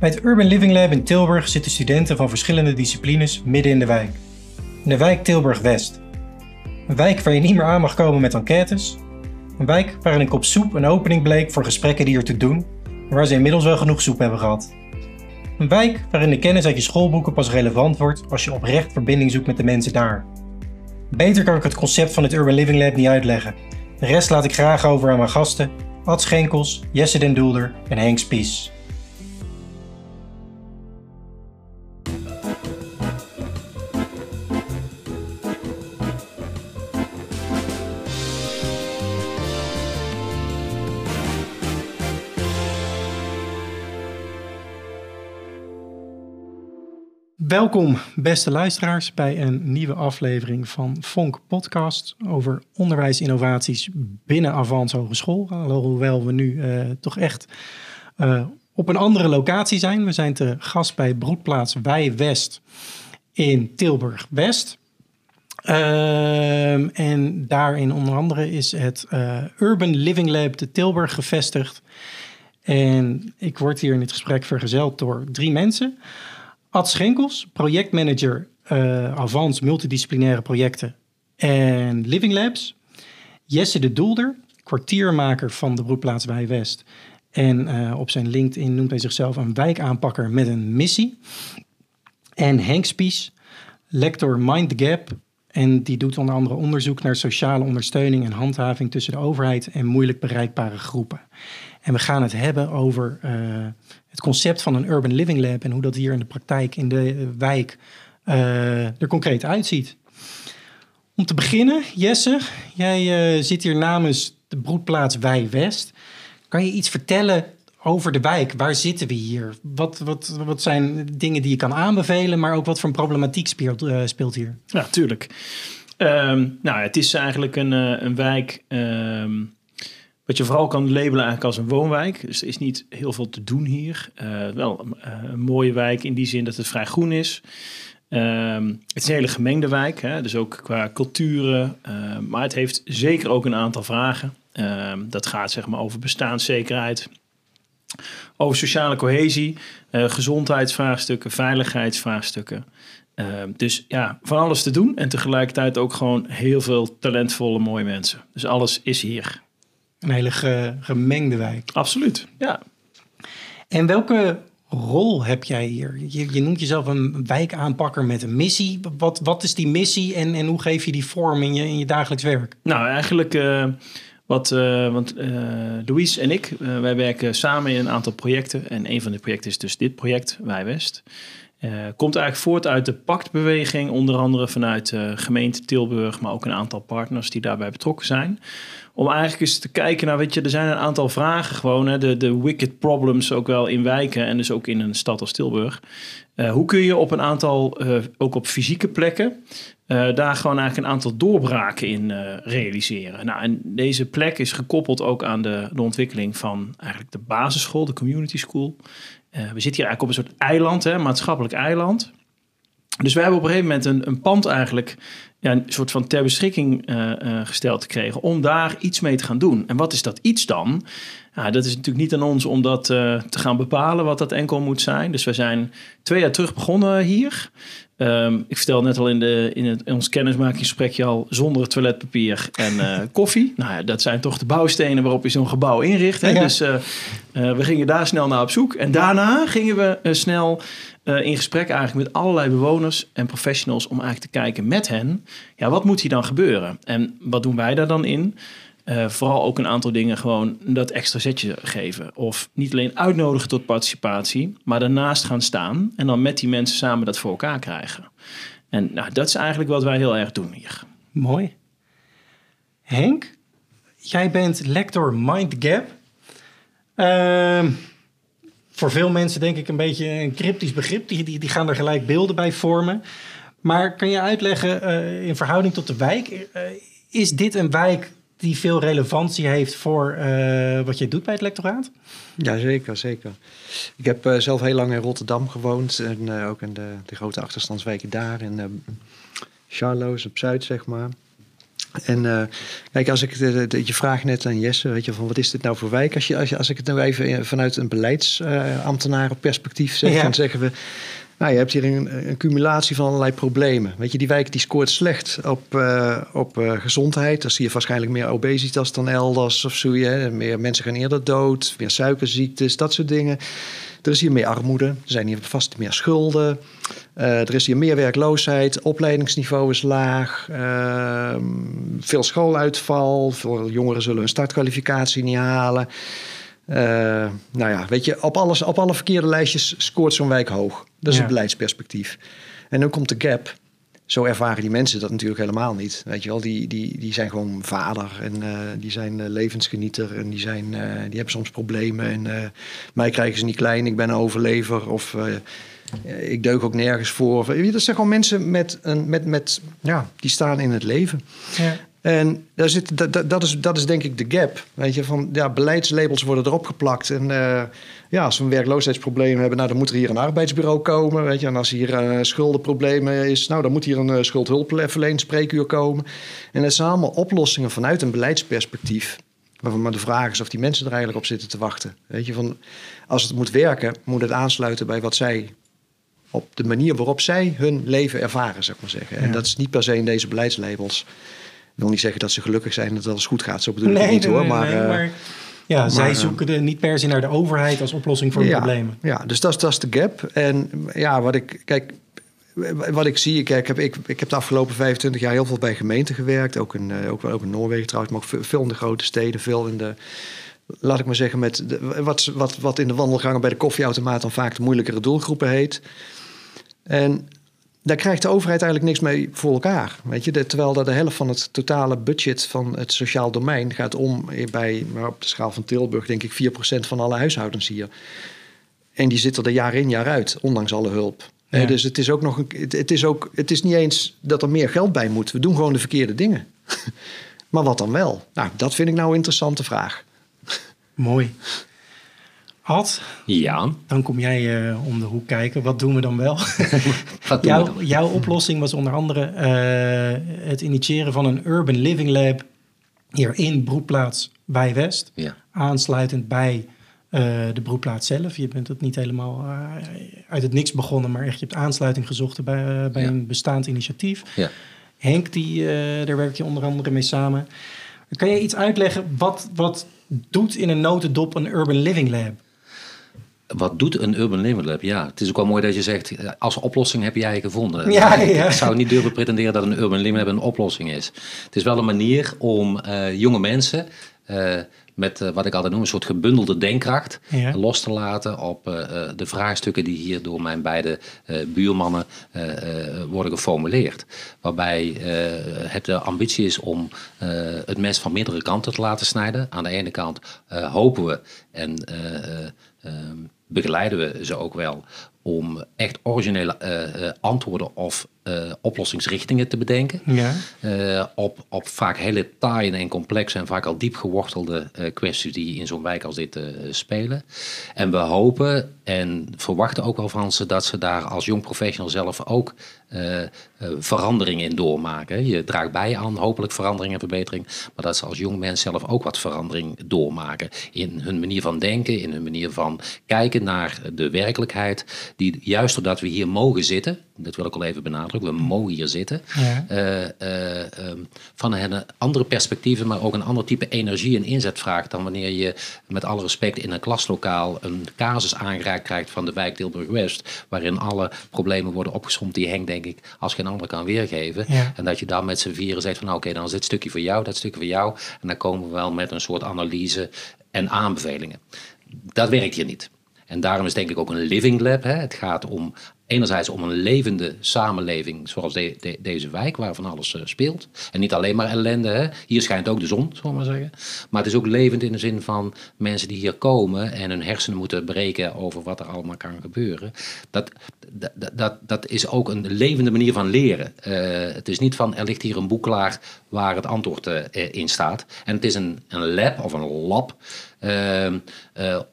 Bij het Urban Living Lab in Tilburg zitten studenten van verschillende disciplines midden in de wijk. In de wijk Tilburg West. Een wijk waar je niet meer aan mag komen met enquêtes. Een wijk waarin een kop soep een opening bleek voor gesprekken die ertoe doen, en waar ze inmiddels wel genoeg soep hebben gehad. Een wijk waarin de kennis uit je schoolboeken pas relevant wordt als je oprecht verbinding zoekt met de mensen daar. Beter kan ik het concept van het Urban Living Lab niet uitleggen. De rest laat ik graag over aan mijn gasten, Ad Schenkels, Jesse den Doelder en Henk Spies. Welkom, beste luisteraars, bij een nieuwe aflevering van Fonk Podcast over onderwijsinnovaties binnen Avans Hogeschool. Alhoewel we nu uh, toch echt uh, op een andere locatie zijn. We zijn te gast bij broedplaats Wij West in Tilburg West. Uh, en daarin onder andere is het uh, Urban Living Lab te Tilburg gevestigd. En ik word hier in dit gesprek vergezeld door drie mensen. Ad Schenkels, projectmanager uh, Avans multidisciplinaire projecten en Living Labs. Jesse de Doelder, kwartiermaker van de broedplaats Wij West. En uh, op zijn LinkedIn noemt hij zichzelf een wijkaanpakker met een missie. En Henk Spies, lector Mind Gap. En die doet onder andere onderzoek naar sociale ondersteuning en handhaving tussen de overheid en moeilijk bereikbare groepen. En we gaan het hebben over uh, het concept van een Urban Living Lab en hoe dat hier in de praktijk in de wijk uh, er concreet uitziet. Om te beginnen, Jesse, jij uh, zit hier namens de broedplaats Wij West. Kan je iets vertellen over de wijk? Waar zitten we hier? Wat, wat, wat zijn dingen die je kan aanbevelen, maar ook wat voor problematiek speelt, speelt hier? Ja, tuurlijk. Um, nou, het is eigenlijk een, een wijk. Um, wat je vooral kan labelen eigenlijk als een woonwijk. Dus er is niet heel veel te doen hier. Uh, wel uh, een mooie wijk in die zin dat het vrij groen is. Um, het is een hele gemengde wijk, hè? dus ook qua culturen. Uh, maar het heeft zeker ook een aantal vragen. Um, dat gaat zeg maar over bestaanszekerheid, over sociale cohesie, gezondheidsvraagstukken, veiligheidsvraagstukken. Ehm, dus ja, van alles te doen en tegelijkertijd ook gewoon heel veel talentvolle mooie mensen. Dus alles is hier. Een hele ge, gemengde wijk. Absoluut, ja. En welke rol heb jij hier? Je, je, noemt jezelf een wijkaanpakker met een missie. Wat, wat is die missie en, en hoe geef je die vorm in je, in je dagelijks werk? Nou, eigenlijk uh, wat, uh, want uh, Louise en ik, wij werken samen in een aantal projecten. En een van de projecten is dus dit project, Wij West. Komt eigenlijk voort uit de pactbeweging, onder andere vanuit de gemeente Tilburg, maar ook een aantal partners die daarbij betrokken zijn om eigenlijk eens te kijken naar, weet je, er zijn een aantal vragen gewoon, hè, de, de wicked problems ook wel in wijken en dus ook in een stad als Tilburg. Uh, hoe kun je op een aantal, ook op fysieke plekken, daar gewoon eigenlijk een aantal doorbraken in realiseren? Nou, en deze plek is gekoppeld ook aan de, de ontwikkeling van eigenlijk de basisschool, de community school. We zitten hier eigenlijk op een soort eiland, hè, maatschappelijk eiland. Dus we hebben op een gegeven moment een, een pand eigenlijk ja, een soort van ter beschikking uh, uh, gesteld gekregen om daar iets mee te gaan doen. En wat is dat iets dan? Ja, dat is natuurlijk niet aan ons om dat uh, te gaan bepalen wat dat enkel moet zijn. Dus we zijn twee jaar terug begonnen hier. Um, ik vertel net al in, de, in, het, in ons kennismakingsgesprekje al zonder toiletpapier en koffie. Nou ja, dat zijn toch de bouwstenen waarop je zo'n gebouw inricht. Hè? Ja. Dus we gingen daar snel naar op zoek. En daarna gingen we snel in gesprek eigenlijk met allerlei bewoners en professionals om eigenlijk te kijken met hen, ja, wat moet hier dan gebeuren? En wat doen wij daar dan in? Uh, vooral ook een aantal dingen gewoon dat extra zetje geven. Of niet alleen uitnodigen tot participatie, maar daarnaast gaan staan en dan met die mensen samen dat voor elkaar krijgen. En nou, dat is eigenlijk wat wij heel erg doen hier. Mooi. Henk, jij bent lector Mind Gap. Uh, voor veel mensen denk ik een beetje een cryptisch begrip. Die, die, die gaan er gelijk beelden bij vormen. Maar kan je uitleggen uh, in verhouding tot de wijk, uh, is dit een wijk die veel relevantie heeft voor uh, wat je doet bij het lectoraat? Ja, zeker, zeker. Ik heb zelf heel lang in Rotterdam gewoond en ook in de, de grote achterstandswijken daar, in Charloes op Zuid, zeg maar. En eh, kijk, als ik de, de, je vraagt net aan Jesse, weet je, van wat is dit nou voor wijk? Als, je, als, je, als ik het nou even vanuit een beleidsambtenarenperspectief zeg, Ja. dan zeggen we, nou, je hebt hier een, een cumulatie van allerlei problemen. Weet je, die wijk die scoort slecht op, eh, op eh, gezondheid. Dan zie je waarschijnlijk meer obesitas dan elders of zo. Hè. Meer mensen gaan eerder dood, meer suikerziektes, dat soort dingen. Er is hier meer armoede, er zijn hier vast meer schulden. Eh, er is hier meer werkloosheid, opleidingsniveau is laag, ehm, veel schooluitval. Veel jongeren zullen hun startkwalificatie niet halen. Nou ja, weet je, op, alles, op alle verkeerde lijstjes scoort zo'n wijk hoog. Dat is Ja. het beleidsperspectief. En dan komt de gap. Zo ervaren die mensen dat natuurlijk helemaal niet. Weet je wel, die, die, die zijn gewoon vader en eh, die zijn eh, levensgenieter en die, zijn, eh, die hebben soms problemen. En mij krijgen ze niet klein, ik ben een overlever of ik deug ook nergens voor. Dat zijn gewoon mensen met een, met, met, ja, die staan in het leven. Ja. En daar zit, dat, dat, is, dat is denk ik de gap. Weet je, van ja, beleidslabels worden erop geplakt. En eh, ja, als we een werkloosheidsprobleem hebben, nou, dan moet er hier een arbeidsbureau komen. Weet je, en als hier eh schuldenproblemen is, nou, dan moet hier een uh, komen. En dat zijn allemaal oplossingen vanuit een beleidsperspectief. Waarvan maar de vraag is of die mensen er eigenlijk op zitten te wachten. Weet je, van als het moet werken, moet het aansluiten bij wat zij op de manier waarop zij hun leven ervaren, zeg maar zeggen. En dat is niet per se in deze beleidslabels. Ik wil niet zeggen dat ze gelukkig zijn dat alles goed gaat. Zo bedoel ik Nee, niet nee, hoor. nee, maar, nee, eh, maar ja, maar, zij eh, zoeken er niet per se naar de overheid als oplossing voor ja, problemen. Ja, dus dat, is- dat is de gap. En ja, wat ik, kijk, wat ik zie, kijk, ik, heb, ik, ik heb de afgelopen 25 jaar heel veel bij gemeenten gewerkt. Ook in, eh, ook, wel- ook in Noorwegen trouwens, maar ook ve- veel in de grote steden, veel in de. Laat ik maar zeggen, met de, wat, wat, wat in de wandelgangen bij de koffieautomaat dan vaak de moeilijkere doelgroepen heet. En daar krijgt de overheid eigenlijk niks mee voor elkaar. Weet je? De- terwijl dat de helft van het totale budget van het sociaal domein gaat om bij, maar op de schaal van Tilburg, denk ik, 4% van alle huishoudens hier. En die zitten er jaar in, jaar uit, ondanks alle hulp. Ja. Dus het is ook nog een, het, het is ook, het is niet eens dat er meer geld bij moet. We doen gewoon de verkeerde dingen. maar wat dan wel? Nou, dat vind ik nou een interessante vraag. Mooi. Ja, dan kom jij eh, om de hoek kijken. Wat doen we dan wel? wat doen we Jouw, dan? jouw oplossing was onder andere eh, het initiëren van een Urban Living Lab hier in Broedplaats bij West. Ja. Aansluitend bij eh, de broedplaats zelf. Je bent het niet helemaal uit het niks begonnen, maar echt je hebt aansluiting gezocht bij, bij Ja. een bestaand initiatief. Ja. Henk, die, daar werk je onder andere mee samen. Kan je iets uitleggen wat, wat doet in een notendop een Urban Living Lab? Wat doet een Urban Living Lab? Ja, het is ook wel mooi dat je zegt, eh, als oplossing heb jij gevonden. Ja, ik, ja. ik zou niet durven pretenderen dat een Urban Living Lab een oplossing is. Het is wel een manier om eh, jonge mensen eh, met wat ik altijd noem een soort gebundelde denkkracht Ja. los te laten op de vraagstukken die hier door mijn beide buurmannen worden geformuleerd. Waarbij het de ambitie is om het mes van meerdere kanten te laten snijden. Aan de ene kant hopen we en eh, eh, ehm, begeleiden we ze ook wel om echt originele eh, eh, antwoorden of eh, oplossingsrichtingen te bedenken. Ja. Op, op vaak hele taaie en complexe en vaak al diep gewortelde kwesties die in zo'n wijk als dit spelen. En we hopen en verwachten ook wel van ze dat ze daar als jong professional zelf ook verandering in doormaken. Je draagt bij aan hopelijk verandering en verbetering, maar dat ze als jong mens zelf ook wat verandering doormaken in hun manier van denken, in hun manier van kijken naar de werkelijkheid, die juist doordat we hier mogen zitten, dat wil ik al even benadrukken, we mogen hier zitten, Ja. eh, eh, ehm, van hen andere perspectieven, maar ook een ander type energie en inzet vraagt dan wanneer je met alle respect in een klaslokaal een casus aangereikt krijgt van de wijk Tilburg-West, waarin alle problemen worden opgesomd die Henk denk ik als geen ander kan weergeven. Ja. En dat je dan met z'n vieren zegt van nou, oké, dan is dit stukje voor jou, dat stukje voor jou. En dan komen we wel met een soort analyse en aanbevelingen. Dat werkt hier niet. En daarom is denk ik ook een living lab. Hè. Het gaat om enerzijds om een levende samenleving zoals de- de- deze wijk, waar van alles eh, speelt. En niet alleen maar ellende. Hè. Hier schijnt ook de zon, zullen maar zeggen. Maar het is ook levend in de zin van mensen die hier komen en hun hersenen moeten breken over wat er allemaal kan gebeuren. Dat, dat, dat, dat is ook een levende manier van leren. Eh, het is niet van er ligt hier een boek klaar waar het antwoord eh, in staat. En het is een, een lab of een lab.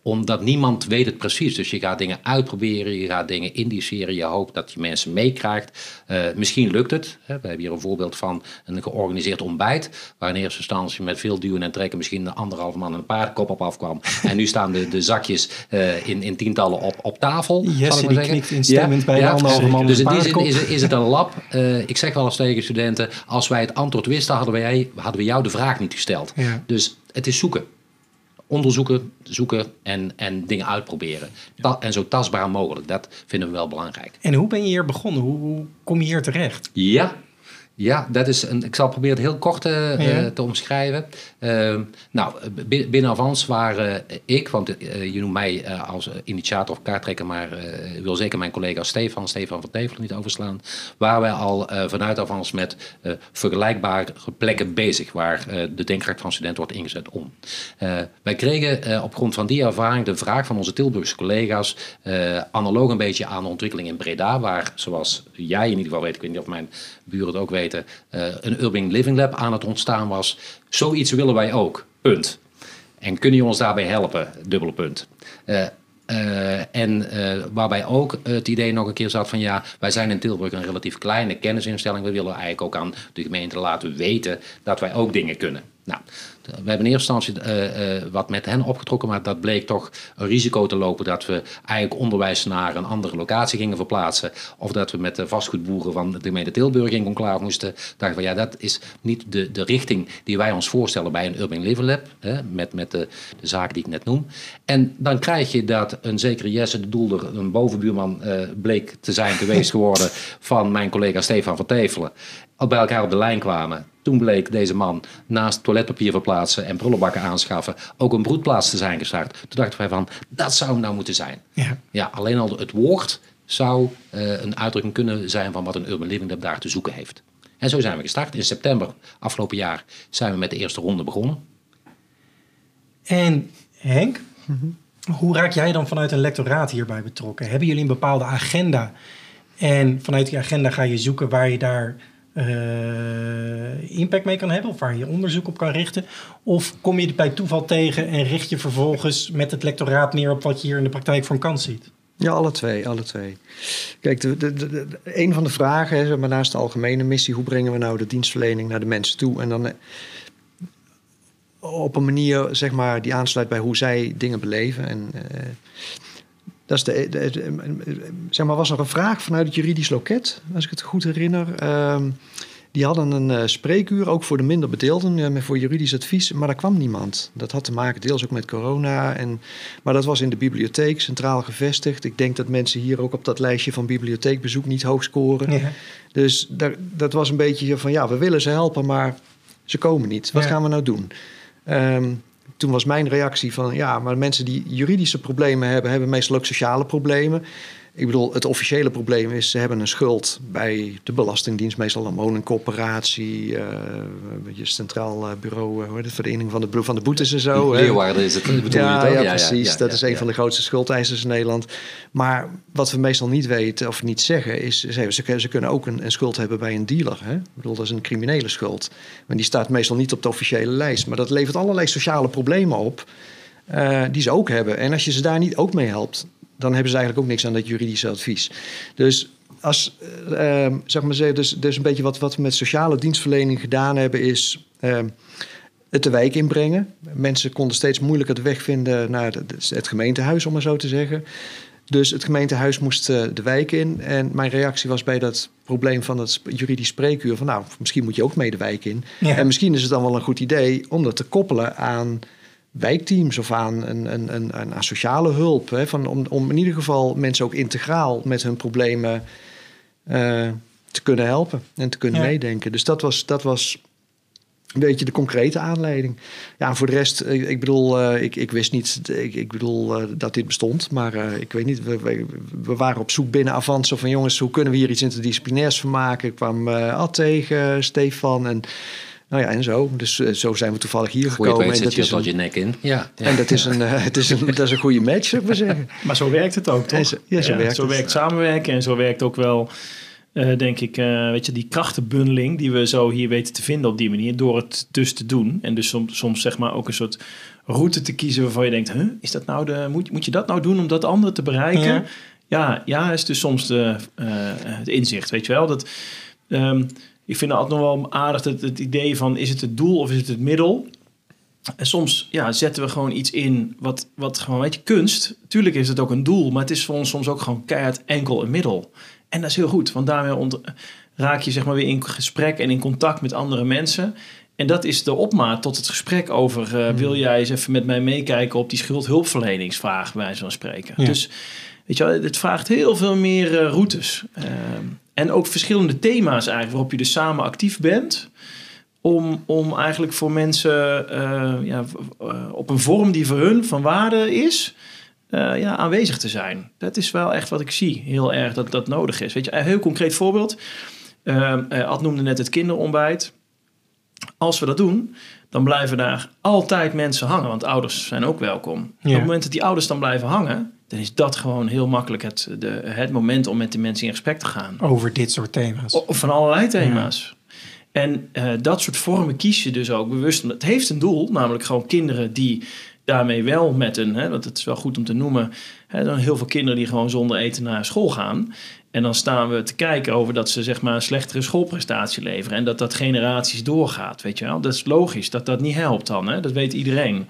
Omdat niemand weet het precies. Dus je gaat dingen uitproberen, je gaat dingen indiceren, organiseren. Je hoopt dat je mensen meekrijgt. Eh, misschien lukt het. Hè. We hebben hier een voorbeeld van een georganiseerd ontbijt. Waar in eerste instantie met veel duwen en trekken misschien een anderhalf man een paardkop op afkwam. en nu staan de, de zakjes eh, in, in tientallen op, op tafel. zal ik maar knikt instemmend bij de anderhalve man Dus in die zin paardenkop. is, is het een lab. Eh, ik zeg wel eens tegen studenten, als wij het antwoord wisten, hadden, wij, hadden we jou de vraag niet gesteld. Ja. Dus het is zoeken. Onderzoeken, zoeken en, en dingen uitproberen. Ta- en zo tastbaar mogelijk. Dat vinden we wel belangrijk. En hoe ben je hier begonnen? Hoe, hoe kom je hier terecht? Ja, ja dat is een, ik zal proberen het heel kort eh, Ja. eh, te omschrijven. Eh, nou, bi- binnen Avans waren ik, want eh, je noemt mij eh, als initiator of kaarttrekker, maar eh, ik wil zeker mijn collega Stefan, Stefan van Tevelen niet overslaan, waren wij al eh, vanuit Avans met eh, vergelijkbare plekken bezig waar eh, de denkkracht van studenten wordt ingezet om. Eh, wij kregen eh, op grond van die ervaring de vraag van onze Tilburgse collega's, eh, analoog een beetje aan de ontwikkeling in Breda, waar zoals jij in ieder geval weet, ik weet niet of mijn buren het ook weten, eh, een Urban Living Lab aan het ontstaan was. Zoiets willen wij ook. Punt. En kunnen jullie ons daarbij helpen? Dubbele punt. Eh, eh, en waarbij ook het idee nog een keer zat van ja, wij zijn in Tilburg een relatief kleine kennisinstelling. We willen eigenlijk ook aan de gemeente laten weten dat wij ook dingen kunnen. Nou, we hebben in eerste instantie eh, eh, wat met hen opgetrokken, maar dat bleek toch een risico te lopen dat we eigenlijk onderwijs naar een andere locatie gingen verplaatsen. Of dat we met de vastgoedboeren van de gemeente Tilburg in moesten. Dachten van ja, dat is niet de, de richting die wij ons voorstellen bij een Urban Living Lab. Hè, met met de, de zaken die ik net noem. En dan krijg je dat een zekere Jesse de Doelder, een bovenbuurman, eh, bleek te zijn geweest geworden van mijn collega Stefan van Tevelen. Al bij elkaar op de lijn kwamen. Toen bleek deze man naast toiletpapier verplaatsen en prullenbakken aanschaffen ook een broedplaats te zijn gestart. Toen dachten wij van, dat zou hem nou moeten zijn. Ja. Ja, alleen al het woord zou eh, een uitdrukking kunnen zijn van wat een Urban Living Lab daar te zoeken heeft. En zo zijn we gestart. In september afgelopen jaar zijn we met de eerste ronde begonnen. En Henk, hoe raak jij dan vanuit een lectoraat hierbij betrokken? Hebben jullie een bepaalde agenda? En vanuit die agenda ga je zoeken waar je daar eh, impact mee kan hebben of waar je onderzoek op kan richten? Of kom je het bij toeval tegen en richt je vervolgens met het lectoraat neer op wat je hier in de praktijk een kans ziet? Ja, alle twee, alle twee. Kijk, de, een van de vragen, zeg maar naast de algemene missie, hoe brengen we nou de dienstverlening naar de mensen toe? En dan eh, op een manier, zeg maar, die aansluit bij hoe zij dingen beleven. En eh, dat is de, de- de- zeg maar, was er een vraag vanuit het juridisch loket, als ik het goed herinner. Ehm, die hadden een eh, spreekuur, ook voor de minder bedeelden, eh, voor juridisch advies, maar daar kwam niemand. Dat had te maken deels ook met corona. En, maar dat was in de bibliotheek, centraal gevestigd. Ik denk dat mensen hier ook op dat lijstje van bibliotheekbezoek niet hoog scoren. Ja. Dus daar, dat was een beetje van, ja, we willen ze helpen, maar ze komen niet. Wat Ja. gaan we nou doen? Ehm, toen was mijn reactie van, ja, maar mensen die juridische problemen hebben, hebben meestal ook sociale problemen. Ik bedoel, het officiële probleem is, ze hebben een schuld bij de Belastingdienst, meestal een woningcorporatie, eh je centraal eh, bureau, eh, het, vereniging van de, van de boetes en zo. Leeuwarden is het, bedoel je Ja, het ook? ja, precies. ja, dat is een van de grootste schuldeisers in Nederland. Maar wat we meestal niet weten of niet zeggen is... ze, ze, ze kunnen ook een, een schuld hebben bij een dealer. Hè? Ik bedoel, dat is een criminele schuld. Maar die staat meestal niet op de officiële lijst. Maar dat levert allerlei sociale problemen op die ze ook hebben. En als je ze daar niet ook mee helpt... dan hebben ze eigenlijk ook niks aan dat juridische advies. Dus als, eh, ehm, zeg maar, dus, dus een beetje wat, wat we met sociale dienstverlening gedaan hebben... is ehm, het de wijk inbrengen. Mensen konden steeds moeilijker de weg vinden naar het gemeentehuis, om maar zo te zeggen. Dus het gemeentehuis moest eh, de wijk in. En mijn reactie was bij dat probleem van het juridisch spreekuur... van nou, misschien moet je ook mee de wijk in. Ja. En misschien is het dan wel een goed idee om dat te koppelen aan wijkteams... of aan, een, een, een, een- aan sociale hulp. Hè, van, om, om in ieder geval mensen ook integraal met hun problemen eh, te kunnen helpen en te kunnen Ja. meedenken. Dus dat was, dat was een beetje de concrete aanleiding. Ja, voor de rest, ik, ik bedoel, eh, ik, ik wist niet, ik, ik bedoel eh, dat dit bestond, maar eh, ik weet niet, we, we, we waren op zoek binnen Avanzo van jongens, hoe kunnen we hier iets interdisciplinairs van maken? Ik kwam eh Ad tegen, Stefan en nou ja, en zo. Dus eh, zo zijn we toevallig hier Goeie gekomen. weet En zit dat, je is tot je een, nek in. Ja, ja. en dat is een, eh, het is een, dat is een goede match, zou ik maar zeggen. Maar zo werkt het ook, toch? Ja, zo- ja, zo werkt zo het. werkt samenwerken en zo werkt ook wel, eh, denk ik, eh, weet je, die krachtenbundeling die we zo hier weten te vinden op die manier, door het dus te doen. En dus soms, soms zeg maar ook een soort route te kiezen waarvan je denkt, huh, is dat nou de, moet, moet je dat nou doen om dat andere te bereiken? Ja. Ja. Ja, ja is dus soms de, eh, het inzicht, weet je wel. Dat, ehm, ik vind het altijd nog wel aardig het, het idee van... is het het doel of is het het middel? En soms ja, zetten we gewoon iets in wat, wat gewoon, weet je, kunst. Tuurlijk is het ook een doel, maar het is voor ons soms ook gewoon keihard enkel een middel. En dat is heel goed, want daarmee ont- raak je zeg maar weer in gesprek en in contact met andere mensen. En dat is de opmaat tot het gesprek over... eh, wil jij eens even met mij meekijken op die schuldhulpverleningsvraag, bij wijze van spreken. Ja. Dus weet je wel, het vraagt heel veel meer eh, routes. Ehm, en ook verschillende thema's eigenlijk, waarop je dus samen actief bent om, om eigenlijk voor mensen eh, ja, eh, op een vorm die voor hun van waarde is, eh, ja, aanwezig te zijn. Dat is wel echt wat ik zie, heel erg dat dat nodig is. Weet je, een heel concreet voorbeeld. Ad noemde net het kinderontbijt. Als we dat doen, dan blijven daar altijd mensen hangen, want ouders zijn ook welkom. Op het moment dat die ouders dan blijven hangen, dan is dat gewoon heel makkelijk het, de, het moment om met de mensen in gesprek te gaan. Over dit soort thema's. O- Van allerlei thema's. En eh, dat soort vormen kies je dus ook bewust. Het heeft een doel, namelijk gewoon kinderen die daarmee wel met een, hè, want het is wel goed om te noemen, hè, dan heel veel kinderen die gewoon zonder eten naar school gaan. En dan staan we te kijken over dat ze zeg maar een slechtere schoolprestatie leveren. En dat dat generaties doorgaat, weet je wel. Dat is logisch, dat dat niet helpt dan, hè? dat weet iedereen.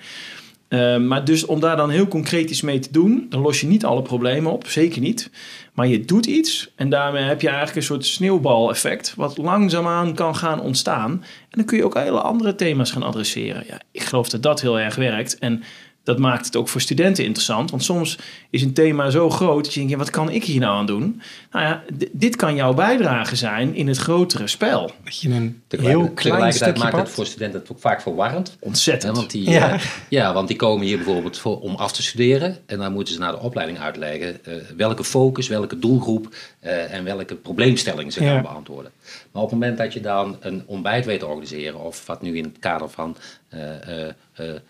Eh, maar dus om daar dan heel concreet iets mee te doen, dan los je niet alle problemen op, zeker niet. Maar je doet iets en daarmee heb je eigenlijk een soort sneeuwbaleffect, wat langzaamaan kan gaan ontstaan. En dan kun je ook hele andere thema's gaan adresseren. Ja, ik geloof dat dat heel erg werkt. En dat maakt het ook voor studenten interessant. Want soms is een thema zo groot dat je denkt, wat kan ik hier nou aan doen? Nou ja, dit kan jouw bijdrage zijn in het grotere spel. Dat je een Tegelijk- heel klein tegelijkertijd stukje maakt het voor studenten het ook vaak verwarrend. Ontzettend. Ja, want die, Ja. ja. ja, want die komen hier bijvoorbeeld voor, om af te studeren. En dan moeten ze naar de opleiding uitleggen eh, welke focus, welke doelgroep eh, en welke probleemstelling ze Ja. gaan beantwoorden. Maar op het moment dat je dan een ontbijt weet te organiseren, of wat nu in het kader van eh, eh, eh,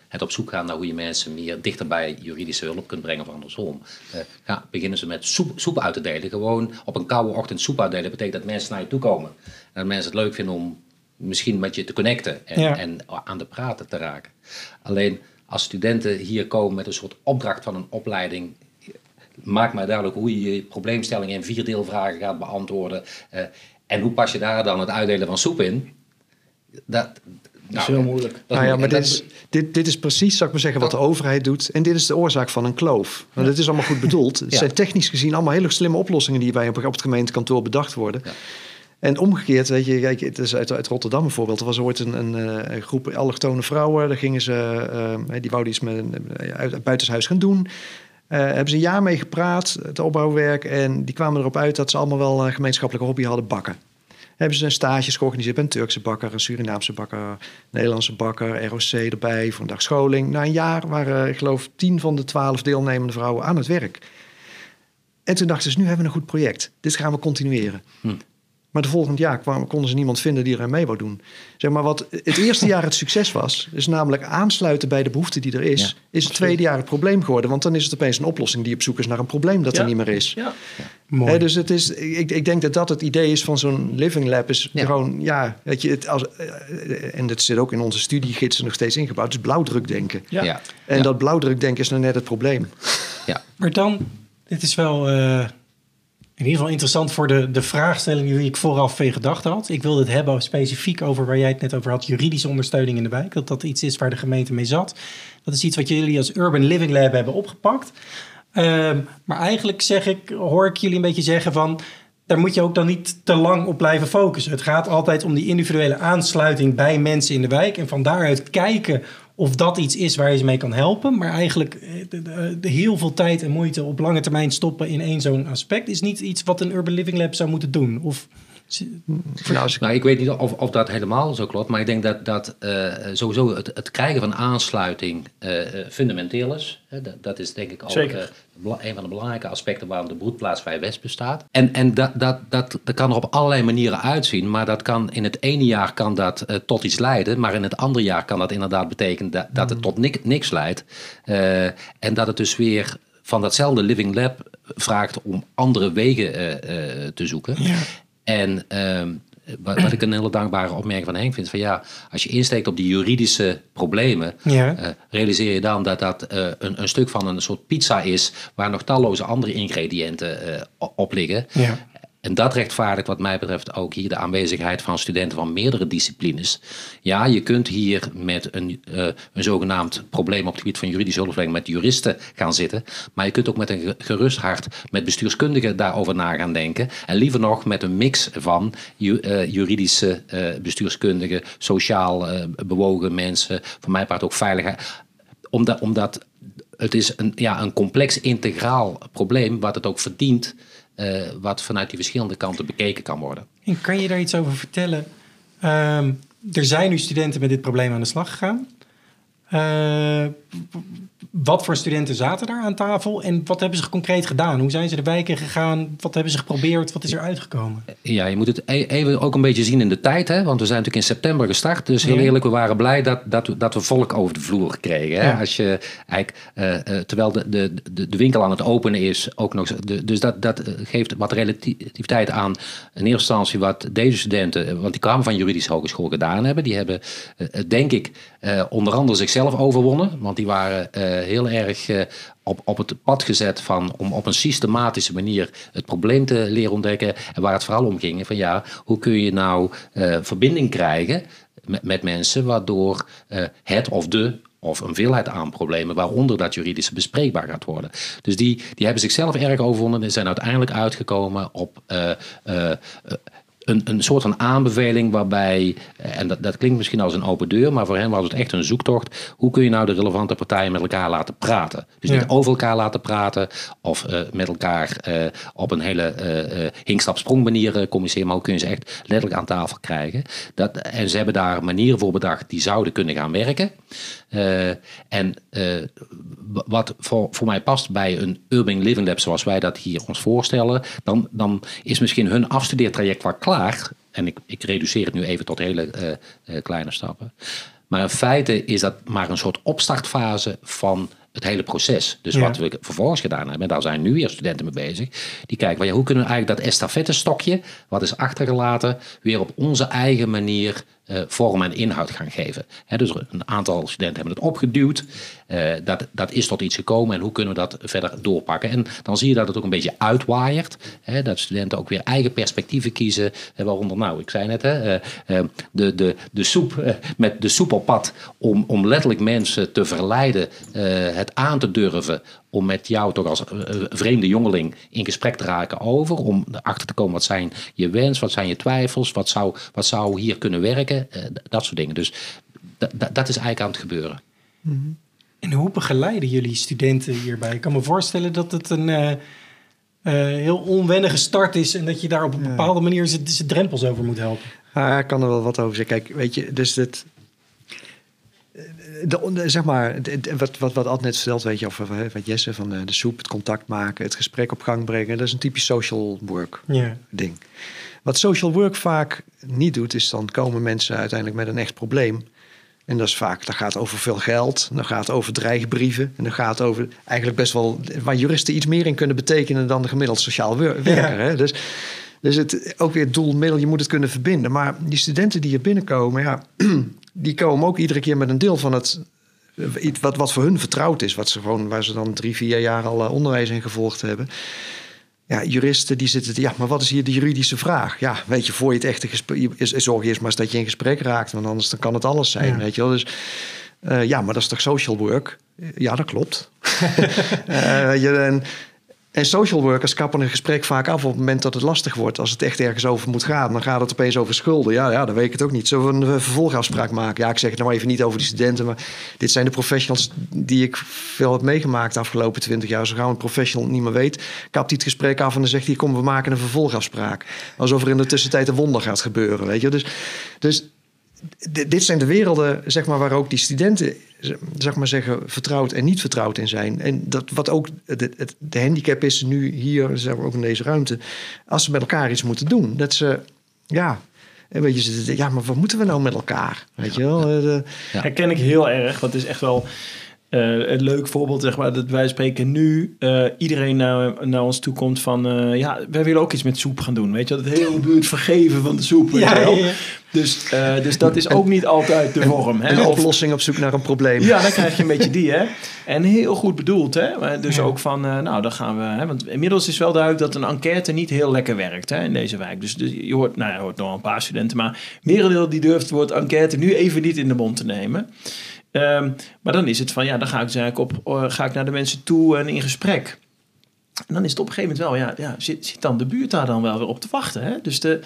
het op zoek gaan naar hoe je mensen meer dichter bij juridische hulp kunt brengen of andersom, eh, ja, beginnen ze met soep, soep uit te delen. Gewoon op een koude ochtend soep uitdelen betekent dat mensen naar je toe komen. En dat mensen het leuk vinden om misschien met je te connecten en, Ja. en aan de praten te raken. Alleen als studenten hier komen met een soort opdracht van een opleiding, maak mij duidelijk hoe je je probleemstelling in vier deelvragen gaat beantwoorden. eh, en hoe pas je daar dan het uitdelen van soep in? Dat, Dat is heel moeilijk. Nou ja, maar dit is, dit, dit is precies, zou ik maar zeggen, wat de overheid doet. En dit is de oorzaak van een kloof. Want het is allemaal goed bedoeld. Het zijn technisch gezien allemaal hele slimme oplossingen die bij op, op het gemeentekantoor bedacht worden. En omgekeerd, weet je, kijk, het is uit, uit Rotterdam bijvoorbeeld. Er was ooit een, een, eh, een groep allochtone vrouwen. Daar gingen ze, eh, die wouden iets met een eh, uit, buitenshuis gaan doen. Eh hebben ze een jaar mee gepraat, het opbouwwerk. En die kwamen erop uit dat ze allemaal wel een gemeenschappelijke hobby hadden bakken. Hebben ze stages georganiseerd bij een Turkse bakker, een Surinaamse bakker, een Nederlandse bakker, ROC erbij voor een dag scholing. Na een jaar waren, ik geloof, tien van de twaalf deelnemende vrouwen aan het werk. En toen dachten ze, nu hebben we een goed project. Dit gaan we continueren. Hm. Maar de volgend jaar kwamen, konden ze niemand vinden die er aan mee wou doen. Zeg maar wat het eerste jaar het succes was, is namelijk aansluiten bij de behoefte die er is, Ja, is het tweede jaar het probleem geworden. Want dan is het opeens een oplossing die op zoek is naar een probleem dat Ja. er niet meer is. Ja. Mooi. Hè, dus het is, ik, ik denk dat dat het idee is van zo'n living lab. Is Ja. gewoon, ja, weet je, het als, eh, en dat zit ook in onze studiegidsen nog steeds ingebouwd. Het is blauwdrukdenken. Ja. ja. En Ja. dat blauwdrukdenken is nou net het probleem. Maar dan, dit is wel eh, in ieder geval interessant voor de, de vraagstelling die ik vooraf in gedachten had. Ik wilde het hebben specifiek over waar jij het net over had, juridische ondersteuning in de wijk. Dat dat iets is waar de gemeente mee zat. Dat is iets wat jullie als Urban Living Lab hebben opgepakt. Ehm, maar eigenlijk zeg ik, hoor ik jullie een beetje zeggen van... Daar moet je ook dan niet te lang op blijven focussen. Het gaat altijd om die individuele aansluiting bij mensen in de wijk. En van daaruit kijken of dat iets is waar je ze mee kan helpen. Maar eigenlijk eh, de, de- de heel veel tijd en moeite op lange termijn stoppen in één zo'n aspect... is niet iets wat een Urban Living Lab zou moeten doen. Of, Nou, ik- Nou, ik weet niet of, of dat helemaal zo klopt, maar ik denk dat, dat eh, sowieso het, het krijgen van aansluiting eh, eh, fundamenteel is. Dat, dat is denk ik ook een van de belangrijke aspecten waarom de broedplaats Vrij West bestaat. En, en dat, dat, dat, dat kan er op allerlei manieren uitzien, maar dat kan in het ene jaar kan dat tot iets leiden, maar in het andere jaar kan dat inderdaad betekenen dat, dat het tot nik- niks leidt. En dat het dus weer van datzelfde Living Lab vraagt om andere wegen te zoeken. Ja. En ehm, wat, wat ik een hele dankbare opmerking van Henk vind, van ja, als je insteekt op die juridische problemen, Ja. eh, realiseer je dan dat dat eh, een, een stuk van een soort pizza is waar nog talloze andere ingrediënten eh, op liggen. Ja. En dat rechtvaardigt wat mij betreft ook hier de aanwezigheid van studenten van meerdere disciplines. Ja, je kunt hier met een, eh, een zogenaamd probleem op het gebied van juridische hulpverlening met juristen gaan zitten. Maar je kunt ook met een ge- gerust hart met bestuurskundigen daarover na gaan denken. En liever nog met een mix van eh, juridische eh, bestuurskundigen, sociaal bewogen mensen, voor mij part ook veiligheid. Omdat, omdat het is een, ja, een complex integraal probleem wat het ook verdient. Eh, wat vanuit die verschillende kanten bekeken kan worden. En kan je daar iets over vertellen? Ehm, er zijn nu studenten met dit probleem aan de slag gegaan. Eh, wat voor studenten zaten daar aan tafel en wat hebben ze concreet gedaan? Hoe zijn ze de wijken gegaan? Wat hebben ze geprobeerd? Wat is er uitgekomen? Ja, je moet het e- even ook een beetje zien in de tijd. Hè? Want we zijn natuurlijk in september gestart. Dus heel eerlijk, we waren blij dat, dat, we, dat we volk over de vloer kregen. Hè? Ja. Als je eigenlijk, eh, eh, terwijl de, de, de, de winkel aan het openen is, ook nog. De, dus dat, dat eh, geeft wat relativiteit aan. In eerste instantie wat deze studenten, want die kwamen van juridische hogeschool gedaan hebben. Die hebben, denk ik, eh, onder andere zichzelf overwonnen. Want die waren eh, heel erg eh, op, op het pad gezet van om op een systematische manier het probleem te leren ontdekken. En waar het vooral om ging van ja, hoe kun je nou verbinding krijgen met, mensen waardoor het of de of een veelheid aan problemen, waaronder dat juridische bespreekbaar gaat worden. Dus die, die hebben zichzelf erg overwonnen en zijn uiteindelijk uitgekomen op een, een soort van aanbeveling waarbij, eh, en dat, dat klinkt misschien als een open deur, maar voor hen was het echt een zoektocht. Hoe kun je nou de relevante partijen met elkaar laten praten? Dus Ja. niet over elkaar laten praten of eh, met elkaar eh, op een hele eh hinkstap-sprong manier communiceren, maar hoe kun je ze echt letterlijk aan tafel krijgen? Dat, en ze hebben daar manieren voor bedacht die zouden kunnen gaan werken. Eh, en eh, wat voor, voor mij past bij een Urban Living Lab zoals wij dat hier ons voorstellen, dan, dan is misschien hun afstudeertraject wel klaar. En ik, ik reduceer het nu even tot hele eh, kleine stappen. Maar in feite is dat maar een soort opstartfase van het hele proces. Dus Ja. wat we vervolgens gedaan hebben, daar zijn nu weer studenten mee bezig. Die kijken, van, ja, hoe kunnen we eigenlijk dat estafettestokje, wat is achtergelaten, weer op onze eigen manier eh, vorm en inhoud gaan geven. Dus een aantal studenten hebben het opgeduwd. Eh, dat, dat is tot iets gekomen en hoe kunnen we dat verder doorpakken? En dan zie je dat het ook een beetje uitwaaiert. Dat studenten ook weer eigen perspectieven kiezen. eh, waaronder, nou, ik zei net, de, de, de soep met de soep pad om, om letterlijk mensen te verleiden het aan te durven om met jou toch als eh, vreemde jongeling in gesprek te raken over. Om erachter te komen wat zijn je wens, wat zijn je twijfels, wat zou, wat zou hier kunnen werken. eh, dat soort dingen. Dus dat is eigenlijk aan het gebeuren. En hoe begeleiden jullie studenten hierbij? Ik kan me voorstellen dat het een eh, eh, heel onwennige start is en dat je daar op een bepaalde manier zijn zijn drempels over moet helpen. Ja, ik kan er wel wat over zeggen. Kijk, weet je, dus het. De, de- zeg maar, de- de- wat, wat, wat Ad net vertelt, weet je, of eh, wat Jesse van eh, de soep, het contact maken, het gesprek op gang brengen, dat is een typisch social work ding. Wat social work vaak niet doet, is dan komen mensen uiteindelijk met een echt probleem. En dat is vaak, dat gaat over veel geld, dan gaat over dreigbrieven. En dan gaat over eigenlijk best wel, waar juristen iets meer in kunnen betekenen dan de gemiddeld sociaal wer- werker. Hè? Dus, dus het, ook weer het doel, middel, je moet het kunnen verbinden. Maar die studenten die hier binnenkomen, ja, die komen ook iedere keer met een deel van het, iets wat, wat voor hun vertrouwd is. Wat ze gewoon, waar ze dan drie, vier jaar al eh, onderwijs in gevolgd hebben. Ja, juristen die zitten... Ja, maar wat is hier de juridische vraag? Ja, weet je, voor je het echte gesprek... is- Zorg eerst maar eens dat je in gesprek raakt. Want anders dan kan het alles zijn, Ja. weet je wel. Dus eh, ja, maar dat is toch social work? Ja, dat klopt. Eh, je, en, en social workers kappen een gesprek vaak af op het moment dat het lastig wordt. Als het echt ergens over moet gaan, dan gaat het opeens over schulden. Ja, ja dan weet ik het ook niet. Zullen we een eh, vervolgafspraak maken? Ja, ik zeg het nou even niet over die studenten, maar dit zijn de professionals die ik veel heb meegemaakt de afgelopen twintig jaar. Zo gauw een professional niet meer weet, kapt hij het gesprek af en dan zegt hij: Kom, we maken een vervolgafspraak. Alsof er in de tussentijd een wonder gaat gebeuren. Weet je? Dus, dus dit zijn de werelden zeg maar, waar ook die studenten zeg maar zeggen, vertrouwd en niet vertrouwd in zijn. En dat wat ook de, het- de handicap is nu hier, zeg maar ook in deze ruimte, als ze met elkaar iets moeten doen. Dat ze, ja, en weet je, ja, maar wat moeten we nou met elkaar? Weet je wel? Eh, Ja. Herken ik heel erg, want het is echt wel... Uh, een leuk voorbeeld, zeg maar, dat wij spreken nu uh, iedereen naar, naar ons toe komt van, uh, ja, wij willen ook iets met soep gaan doen. Weet je, dat het hele buurt vergeven van de soep. Ja, ja, ja. Dus, dus dat is ook niet altijd de vorm. Hè? Een oplossing op zoek naar een probleem. Ja, dan krijg je een beetje die, hè. En heel goed bedoeld, hè. Maar dus ook van, nou, dan gaan we, hè, want inmiddels is wel duidelijk dat een enquête niet heel lekker werkt, hè, in deze wijk. Dus, dus je hoort, nou, je hoort nog een paar studenten, maar merendeel die durft het woord enquête nu even niet in de mond te nemen. Um, maar dan is het van, ja, dan ga ik, dus eigenlijk op, uh, ga ik naar de mensen toe en in gesprek. En dan is het op een gegeven moment wel, ja, ja zit, zit dan de buurt daar dan wel weer op te wachten? Hè? Dus, de,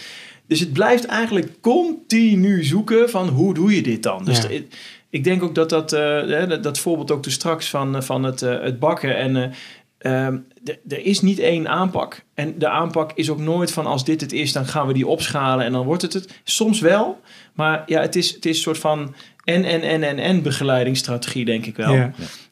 dus het blijft eigenlijk continu zoeken van hoe doe je dit dan? Dus de, ik denk ook dat dat, uh, dat, dat voorbeeld ook toen straks van, van het, uh, het bakken en... Um, er is niet één aanpak. En de aanpak is ook nooit van als dit het is, dan gaan we die opschalen en dan wordt het het. Soms wel, maar ja, het is, het is een soort van en, en, en, en, en begeleidingsstrategie, denk ik wel. Ja.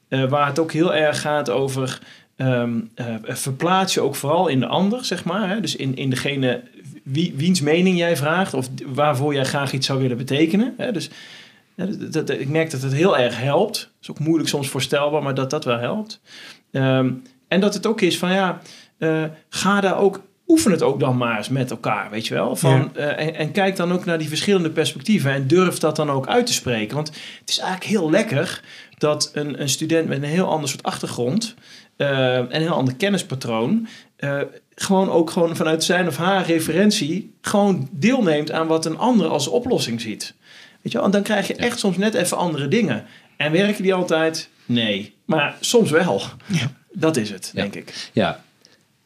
Uh, waar het ook heel erg gaat over um, uh, verplaats je ook vooral in de ander, zeg maar. Hè? Dus in, in degene wie, wiens mening jij vraagt of waarvoor jij graag iets zou willen betekenen. Hè? Dus ja, dat, dat, ik merk dat het heel erg helpt. Het is ook moeilijk soms voorstelbaar, maar dat dat wel helpt. Um, en dat het ook is van ja, uh, ga daar ook oefen het ook dan maar eens met elkaar, weet je wel. Van, ja. uh, en, en, kijk dan ook naar die verschillende perspectieven en durf dat dan ook uit te spreken. Want het is eigenlijk heel lekker dat een, een student met een heel ander soort achtergrond uh, en een heel ander kennispatroon uh, gewoon ook gewoon vanuit zijn of haar referentie gewoon deelneemt aan wat een ander als oplossing ziet. Weet je wel? En dan krijg je echt soms net even andere dingen. En werken die altijd? Nee. Maar soms wel. Ja. Dat is het, denk ik. Ja,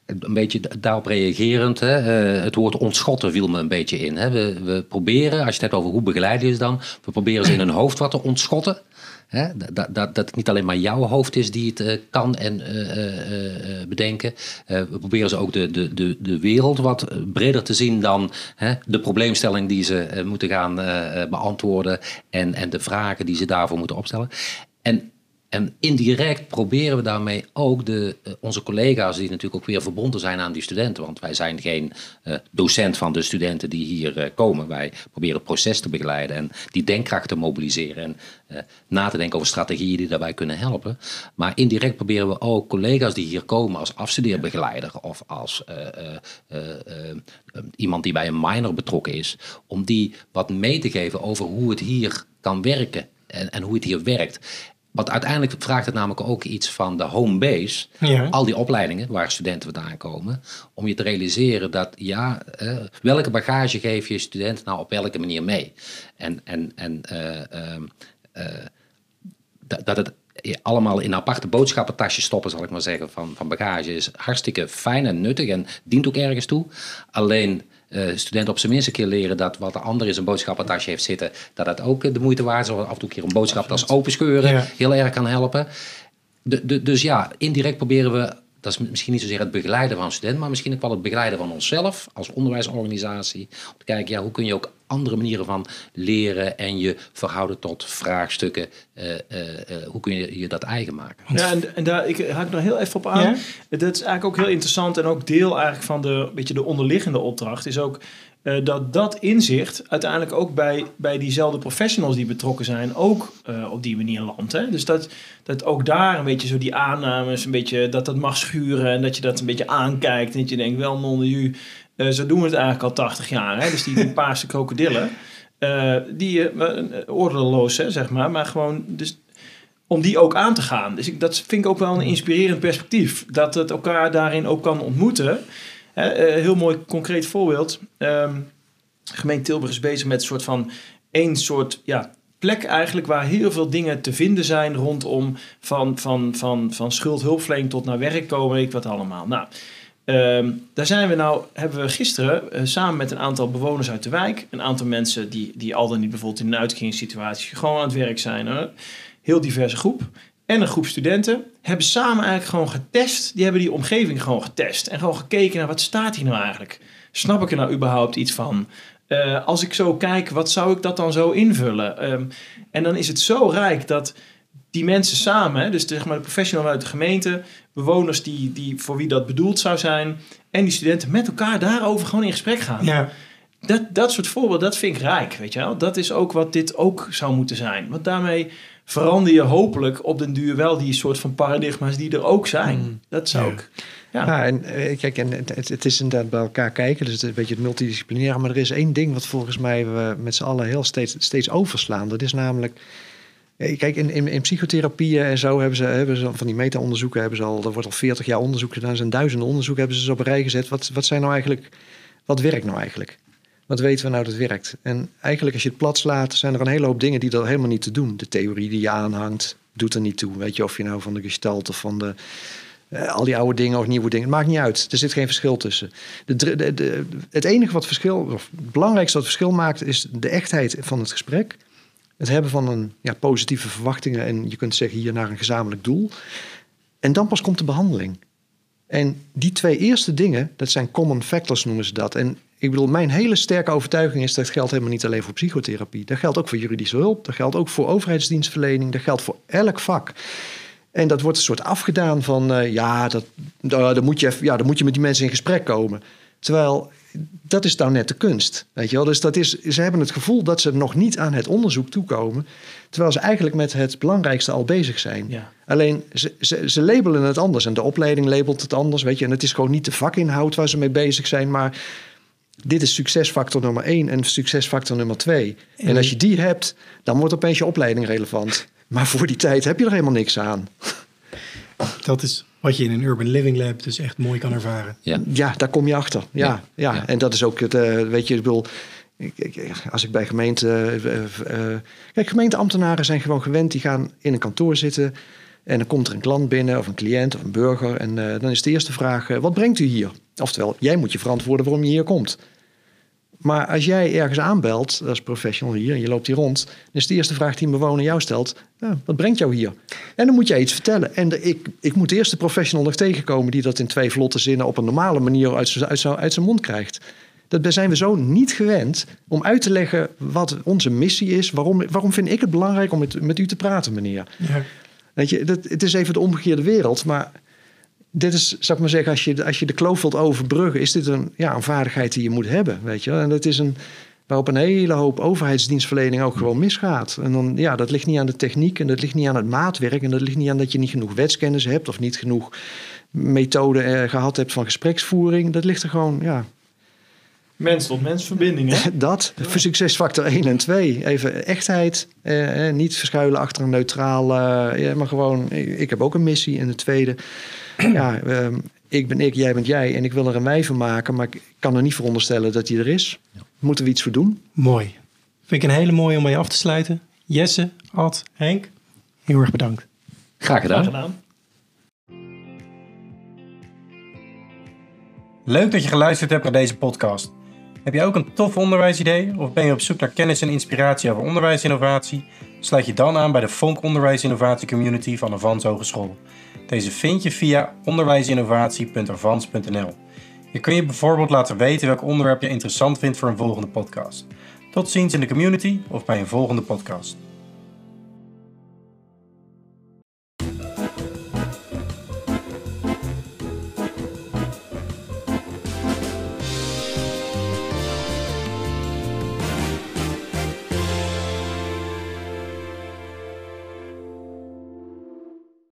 een beetje daarop reagerend, hè, uh, het woord ontschotten viel me een beetje in. Hè. We, we, proberen, als je het hebt over hoe begeleiden is dan, we proberen ze in hun hoofd wat te ontschotten. Hè. Dat, dat, dat het niet alleen maar jouw hoofd is die het uh, kan en uh, bedenken. we proberen ze ook de, de, de, de wereld wat breder te zien dan hè, de probleemstelling die ze moeten gaan beantwoorden en, en de vragen die ze daarvoor moeten opstellen. En en indirect proberen we daarmee ook de, uh, onze collega's, die natuurlijk ook weer verbonden zijn aan die studenten, want wij zijn geen uh, docent van de studenten die hier uh, komen. Wij proberen het proces te begeleiden en die denkkracht te mobiliseren en na te denken over strategieën die daarbij kunnen helpen. Maar indirect proberen we ook collega's die hier komen als afstudeerbegeleider of als iemand die bij een minor betrokken is, om die wat mee te geven over hoe het hier kan werken en, en hoe het hier werkt. Want uiteindelijk vraagt het namelijk ook iets van de home base. Ja. Al die opleidingen waar studenten vandaan komen. Om je te realiseren dat, ja, uh, welke bagage geef je student nou op welke manier mee? En, en, en uh, uh, dat het allemaal in aparte boodschappentasjes stoppen, zal ik maar zeggen, van, van bagage is hartstikke fijn en nuttig en dient ook ergens toe. Alleen uh, studenten op zijn minst een keer leren dat wat de ander in zijn boodschappentasje heeft zitten, dat dat ook de moeite waard is. Af en toe een keer een boodschappentas openscheuren ja. heel erg kan helpen. De, de, dus ja, indirect proberen we dat is misschien niet zozeer het begeleiden van studenten, maar misschien ook wel het begeleiden van onszelf als onderwijsorganisatie. Om te kijken, ja, hoe kun je ook andere manieren van leren en je verhouden tot vraagstukken. Uh, uh, uh, hoe kun je je dat eigen maken? Ja, en, en daar ik haak nog heel even op aan. Ja? Dat is eigenlijk ook heel interessant en ook deel eigenlijk van de, beetje de onderliggende opdracht is ook uh, dat dat inzicht uiteindelijk ook bij, bij diezelfde professionals die betrokken zijn, ook uh, op die manier landt. Hè? Dus dat, dat ook daar een beetje zo die aannames, een beetje dat dat mag schuren en dat je dat een beetje aankijkt en dat je denkt, wel non u, uh, zo doen we het eigenlijk al 80 jaar. Hè? Dus die, paarse krokodillen, die ordeloos, hè, zeg maar, maar gewoon... Dus, om die ook aan te gaan. Dus ik, dat vind ik ook wel een inspirerend perspectief. Dat het elkaar daarin ook kan ontmoeten. Uh, heel mooi concreet voorbeeld. Um, gemeente Tilburg is bezig met een soort van één soort ja, plek eigenlijk waar heel veel dingen te vinden zijn rondom van, van, van, van schuldhulpverlening tot naar werk komen, ik wat allemaal. Nou, um, daar zijn we nou, hebben we gisteren uh, samen met een aantal bewoners uit de wijk, een aantal mensen die, die al dan niet bijvoorbeeld in een uitgangssituatie gewoon aan het werk zijn, heel diverse groep, en een groep studenten hebben samen eigenlijk gewoon getest. Die hebben die omgeving gewoon getest. En gewoon gekeken naar wat staat hier nou eigenlijk? Snap ik er nou überhaupt iets van? Uh, als ik zo kijk, wat zou ik dat dan zo invullen? Um, en dan is het zo rijk dat die mensen samen, dus zeg maar de professionals uit de gemeente, bewoners die, die, voor wie dat bedoeld zou zijn, en die studenten met elkaar daarover gewoon in gesprek gaan. Ja. Dat, dat soort voorbeelden, dat vind ik rijk, weet je wel. Dat is ook wat dit ook zou moeten zijn. Want daarmee verander je hopelijk op den duur wel die soort van paradigma's die er ook zijn. Mm. Dat zou Ja. ik. Ja. Ja, en eh, kijk, en het, het- is inderdaad bij elkaar kijken, dus het is een beetje het multidisciplinaire. Maar er is één ding wat volgens mij we met z'n allen heel steeds, steeds overslaan. Dat is namelijk, kijk, in, in, in psychotherapieën en zo hebben ze, van die meta-onderzoeken, hebben ze al, er wordt al 40 jaar onderzoek gedaan, zijn duizenden onderzoeken, hebben ze ze op een rij gezet. Wat, wat zijn nou eigenlijk, wat werkt nou eigenlijk? Wat weten we nou dat werkt? En eigenlijk als je het plat slaat, zijn er een hele hoop dingen die er helemaal niet te doen. De theorie die je aanhangt, doet er niet toe. Weet je, of je nou van de gestalt of van de, eh, al die oude dingen of nieuwe dingen. Het maakt niet uit. Er zit geen verschil tussen. De- het enige wat verschil, of het belangrijkste wat verschil maakt, is de echtheid van het gesprek. Het hebben van een ja, positieve verwachtingen en je kunt zeggen hier naar een gezamenlijk doel. En dan pas komt de behandeling. En die twee eerste dingen, dat zijn common factors noemen ze dat. En ik bedoel, mijn hele sterke overtuiging is dat geldt helemaal niet alleen voor psychotherapie. Dat geldt ook voor juridische hulp, dat geldt ook voor overheidsdienstverlening, dat geldt voor elk vak. En dat wordt een soort afgedaan van, eh, ja, dat, da- dan moet je ja, dan moet je met die mensen in gesprek komen. Terwijl, dat is nou net de kunst, weet je wel. Dus dat is, ze hebben het gevoel dat ze nog niet aan het onderzoek toekomen. Terwijl ze eigenlijk met het belangrijkste al bezig zijn. Ja. Alleen, ze, ze, ze labelen het anders en de opleiding labelt het anders, weet je. En het is gewoon niet de vakinhoud waar ze mee bezig zijn, maar dit is succesfactor nummer één en succesfactor nummer twee. En als je die hebt, dan wordt opeens je opleiding relevant. Maar voor die tijd heb je er helemaal niks aan. Dat is wat je in een Urban Living Lab dus echt mooi kan ervaren. Ja. Ja, daar kom je achter. Ja, ja. Ja, ja. en dat is ook het, eh, weet je, ik bedoel, ik- ik- als ik bij gemeente, eh, eh, kijk, gemeenteambtenaren zijn gewoon gewend, die gaan in een kantoor zitten en dan komt er een klant binnen of een cliënt of een burger en eh, dan is de eerste vraag, wat brengt u hier? Oftewel, jij moet je verantwoorden waarom je hier komt. Maar als jij ergens aanbelt als professional hier en je loopt hier rond, dan is de eerste vraag die een bewoner jou stelt: wat brengt jou hier? En dan moet jij iets vertellen. En de, ik, ik moet eerst de professional nog tegenkomen die dat in twee vlotte zinnen op een normale manier uit, uit, uit zijn mond krijgt. Dat zijn we zo niet gewend om uit te leggen wat onze missie is. Waarom, waarom vind ik het belangrijk om met, met u te praten, meneer? Ja. Weet je, dat, het is even de omgekeerde wereld, maar dit is, zou ik maar zeggen, als je, als je de kloof wilt overbruggen, is dit een, ja, een vaardigheid die je moet hebben, weet je. En dat is een, waarop een hele hoop overheidsdienstverlening ook gewoon misgaat. En dan, ja, dat ligt niet aan de techniek en dat ligt niet aan het maatwerk en dat ligt niet aan dat je niet genoeg wetskennis hebt of niet genoeg methode eh, gehad hebt van gespreksvoering. Dat ligt er gewoon, ja, Mens tot mens verbinding, hè? dat, voor succesfactor 1 en 2. Even echtheid, eh, eh, niet verschuilen achter een neutraal, eh, maar gewoon, ik heb ook een missie. En de tweede, ja, ehm, ik ben ik, jij bent jij en ik wil er een wij van maken, maar ik kan er niet veronderstellen dat die er is. Moeten we iets voor doen? Mooi. Vind ik een hele mooie om mee af te sluiten. Jesse, Ad, Henk, heel erg bedankt. Graag gedaan. Graag gedaan. Leuk dat je geluisterd hebt naar deze podcast. Heb je ook een tof onderwijsidee of ben je op zoek naar kennis en inspiratie over onderwijsinnovatie? Sluit je dan aan bij de Vonk Onderwijsinnovatie Community van Avans Hogeschool. Deze vind je via onderwijsinnovatie.avans.nl. Je kun je bijvoorbeeld laten weten welk onderwerp je interessant vindt voor een volgende podcast. Tot ziens in de community of bij een volgende podcast.